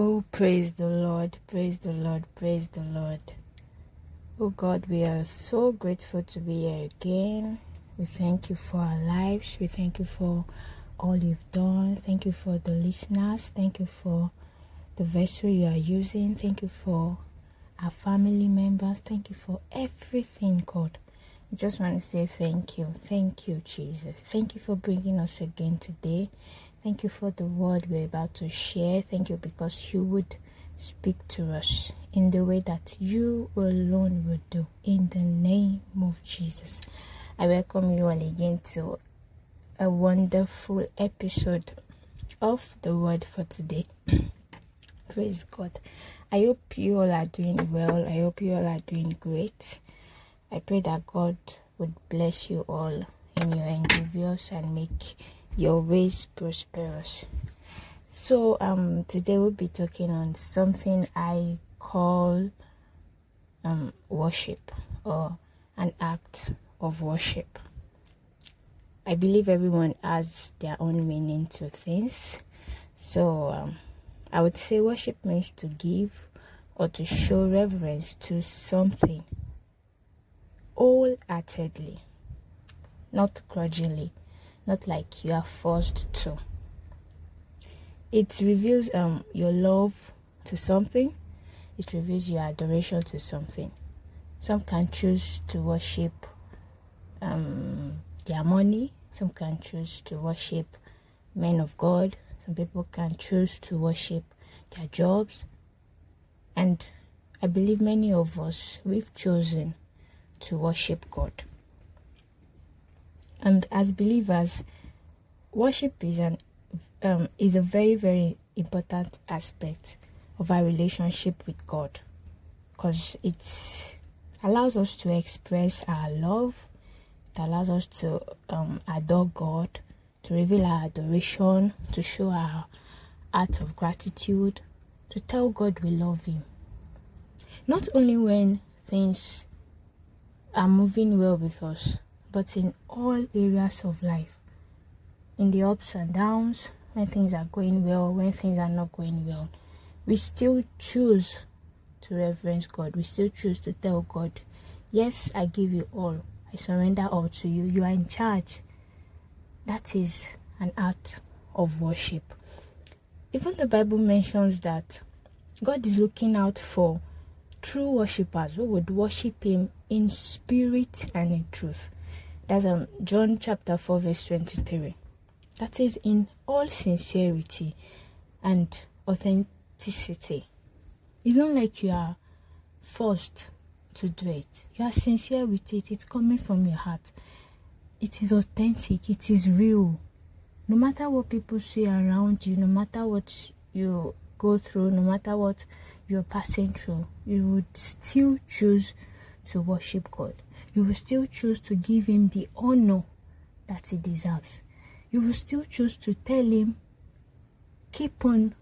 Oh, praise the Lord, praise the Lord, praise the Lord. Oh God, we are so grateful to be here again. We thank you for our lives. We thank you for all you've done. Thank you for the listeners. Thank you for the vessel you are using. Thank you for our family members. Thank you for everything, God. I just want to say thank you. Thank you, Jesus. Thank you for bringing us again today. Thank you for the word we're about to share. Thank you because you would speak to us in the way that you alone would do. In the name of Jesus. I welcome you all again to a wonderful episode of the word for today. Praise God. I hope you all are doing well. I hope you all are doing great. I pray that God would bless you all in your endeavors and make your ways prosperous. So um today we'll be talking on something I call um worship or an act of worship. I believe everyone has their own meaning to things. So um, I would say worship means to give or to show reverence to something wholeheartedly, not grudgingly not like you are forced to. It reveals um, your love to something, it reveals your adoration to something. Some can choose to worship um, their money, some can choose to worship men of God, some people can choose to worship their jobs. And I believe many of us, we've chosen to worship God. And as believers, worship is an um, is a very very important aspect of our relationship with God, because it allows us to express our love. It allows us to um, adore God, to reveal our adoration, to show our act of gratitude, to tell God we love Him. Not only when things are moving well with us, but in all areas of life. In the ups and downs, when things are going well, when things are not going well, we still choose to reverence God. We still choose to tell God, Yes, I give you all. I surrender all to you. You are in charge. That is an act of worship. Even the Bible mentions that God is looking out for true worshippers who would worship Him in spirit and in truth. That's um, John chapter 4, verse 23. That is in all sincerity and authenticity. It's not like you are forced to do it. You are sincere with it. It's coming from your heart. It is authentic. It is real. No matter what people say around you, no matter what you go through, no matter what you're passing through, you would still choose to worship God you will still choose to give him the honor that he deserves. You will still choose to tell him, keep on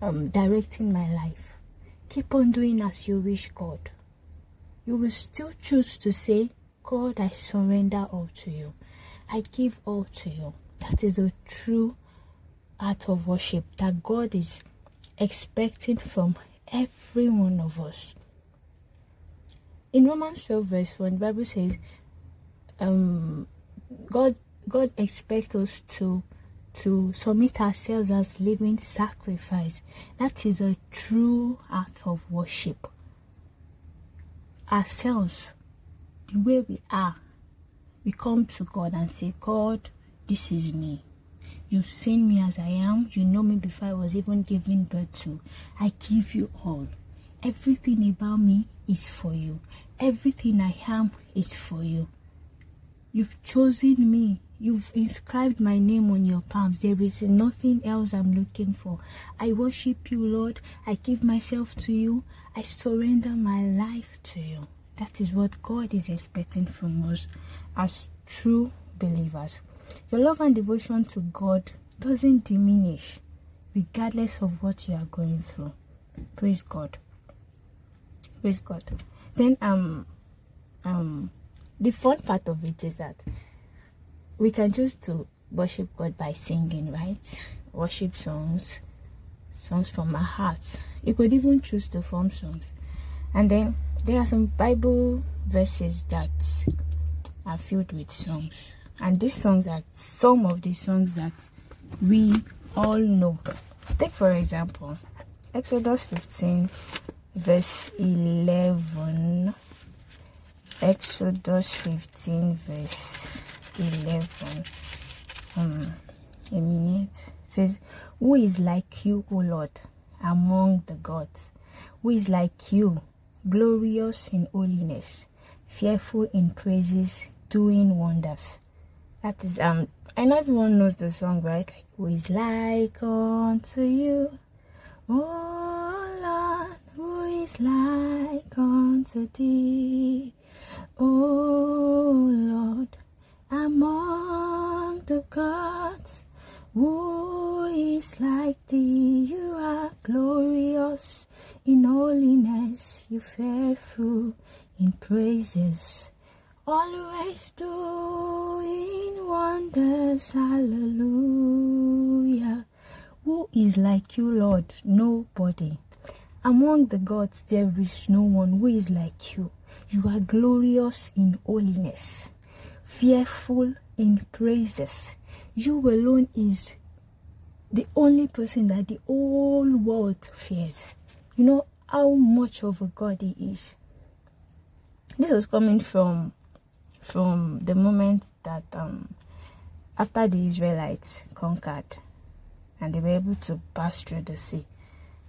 um, directing my life. Keep on doing as you wish, God. You will still choose to say, God, I surrender all to you. I give all to you. That is a true act of worship that God is expecting from every one of us. In Romans 12, verse 1, the Bible says, um, God God expects us to to submit ourselves as living sacrifice. That is a true act of worship. Ourselves, the way we are, we come to God and say, God, this is me. You've seen me as I am. You know me before I was even given birth to. I give you all. Everything about me is for you. Everything I am is for you. You've chosen me. You've inscribed my name on your palms. There is nothing else I'm looking for. I worship you, Lord. I give myself to you. I surrender my life to you. That is what God is expecting from us as true believers. Your love and devotion to God doesn't diminish regardless of what you are going through. Praise God. Praise God. Then um um the fun part of it is that we can choose to worship God by singing, right? Worship songs, songs from our hearts. You could even choose to form songs. And then there are some Bible verses that are filled with songs. And these songs are some of the songs that we all know. Take, for example, Exodus 15, verse 11. Exodus 15, verse 11. Um, a minute. It says, Who is like you, O Lord, among the gods? Who is like you, glorious in holiness, fearful in praises, doing wonders? That is, um, I know everyone knows the song, right? Like, Who is like unto you, O unto thee, O Lord, among the gods? Who is like thee? You are glorious in holiness, you fearful in praises, always doing wonders. Hallelujah. Who is like you, Lord? Nobody. Among the gods, there is no one who is like you. You are glorious in holiness, fearful in praises you alone is the only person that the whole world fears. You know how much of a God he is. This was coming from from the moment that um, after the Israelites conquered and they were able to pass through the sea,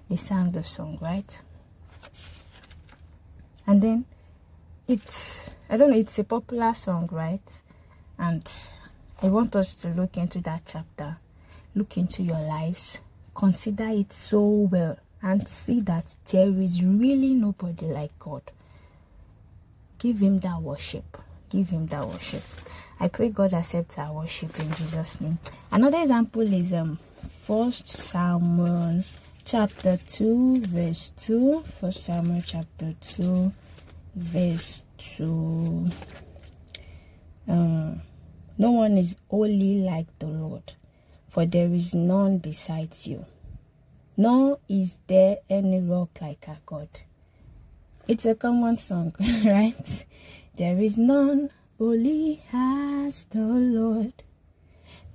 they sang the song, right? And then it's I don't know, it's a popular song, right? And I want us to look into that chapter, look into your lives, consider it so well, and see that there is really nobody like God. Give Him that worship. Give Him that worship. I pray God accepts our worship in Jesus' name. Another example is um First Samuel chapter 2 verse 2 First Samuel chapter 2 verse 2 um no one is holy like the Lord, for there is none besides you, nor is there any rock like our God. It's a common song, right? There is none holy as the Lord.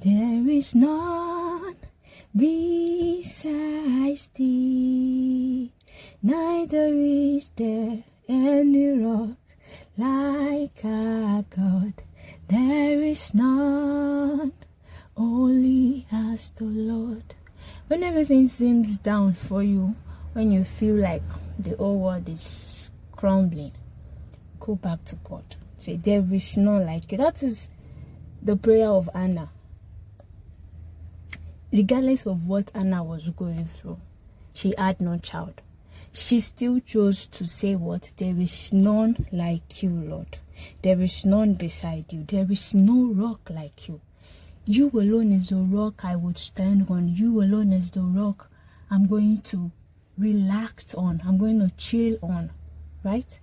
There is none besides thee. Neither is there any rock like our God. There is none only as the Lord. When everything seems down for you, when you feel like the whole world is crumbling, go back to God. Say, There is none like you. That is the prayer of Anna. Regardless of what Anna was going through, she had no child. She still chose to say, What? There is none like you, Lord. There is none beside you. There is no rock like you. You alone is the rock I would stand on. You alone is the rock I'm going to relax on. I'm going to chill on. Right?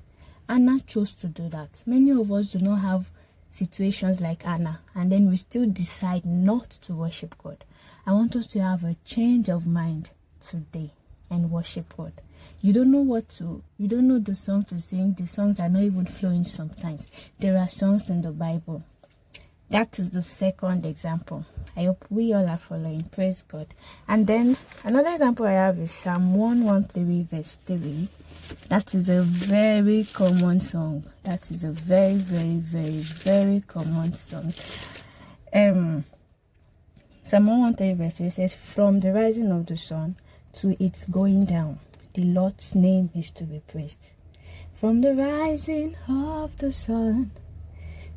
Anna chose to do that. Many of us do not have situations like Anna, and then we still decide not to worship God. I want us to have a change of mind today and worship God. You don't know what to, you don't know the song to sing. The songs are not even flowing sometimes. There are songs in the Bible. That is the second example. I hope we all are following. Praise God. And then another example I have is Psalm 113, verse 3. That is a very common song. That is a very, very, very, very common song. Um, Psalm 113, verse 3 says, From the rising of the sun to its going down. The Lord's name is to be praised. From the rising of the sun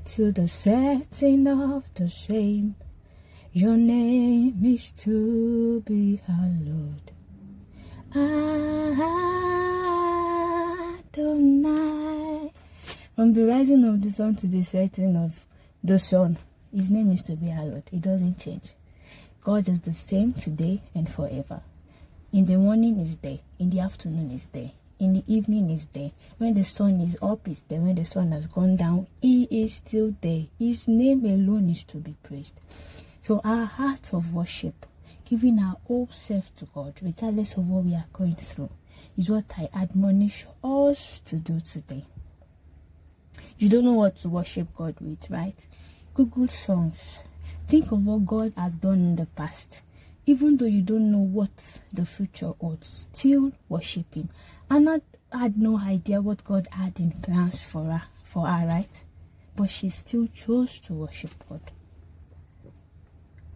to the setting of the same, your name is to be hallowed. Adonai. From the rising of the sun to the setting of the sun, his name is to be hallowed. It doesn't change. God is the same today and forever. In the morning is there, in the afternoon is there, in the evening is there. When the sun is up, is there. When the sun has gone down, he is still there. His name alone is to be praised. So our heart of worship giving our whole self to God, regardless of what we are going through, is what I admonish us to do today. You don't know what to worship God with, right? Google songs. Think of what God has done in the past. Even though you don't know what the future holds, still worship Him. Anna had no idea what God had in plans for her, for her, right? But she still chose to worship God.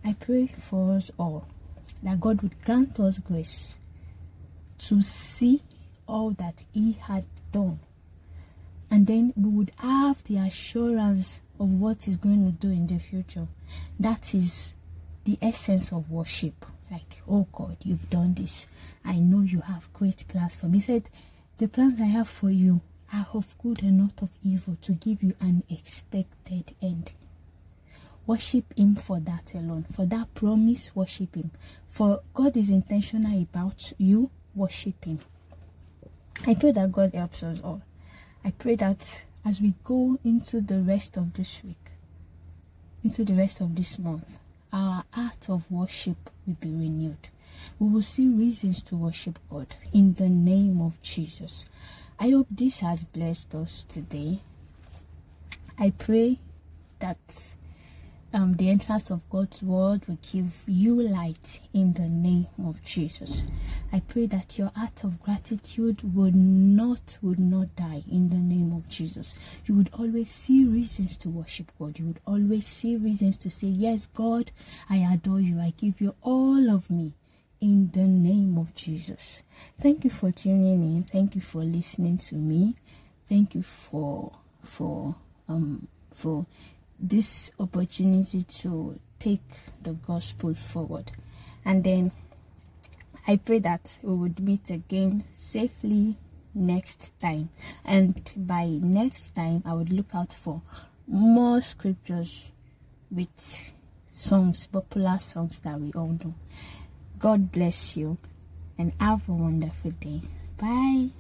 I pray for us all that God would grant us grace to see all that He had done. And then we would have the assurance of what He's going to do in the future. That is the essence of worship. Like, oh God, you've done this. I know you have great plans for me. He said, The plans I have for you are of good and not of evil to give you an expected end. Worship Him for that alone. For that promise, worship Him. For God is intentional about you, worship Him. I pray that God helps us all. I pray that as we go into the rest of this week, into the rest of this month, our art of worship will be renewed. We will see reasons to worship God in the name of Jesus. I hope this has blessed us today. I pray that um, the entrance of God's word will give you light in the name of Jesus. I pray that your heart of gratitude would not would not die in the name of Jesus. You would always see reasons to worship God. You would always see reasons to say, Yes, God, I adore you. I give you all of me in the name of Jesus. Thank you for tuning in. Thank you for listening to me. Thank you for for um for this opportunity to take the gospel forward. And then I pray that we would meet again safely next time. And by next time, I would look out for more scriptures with songs, popular songs that we all know. God bless you and have a wonderful day. Bye.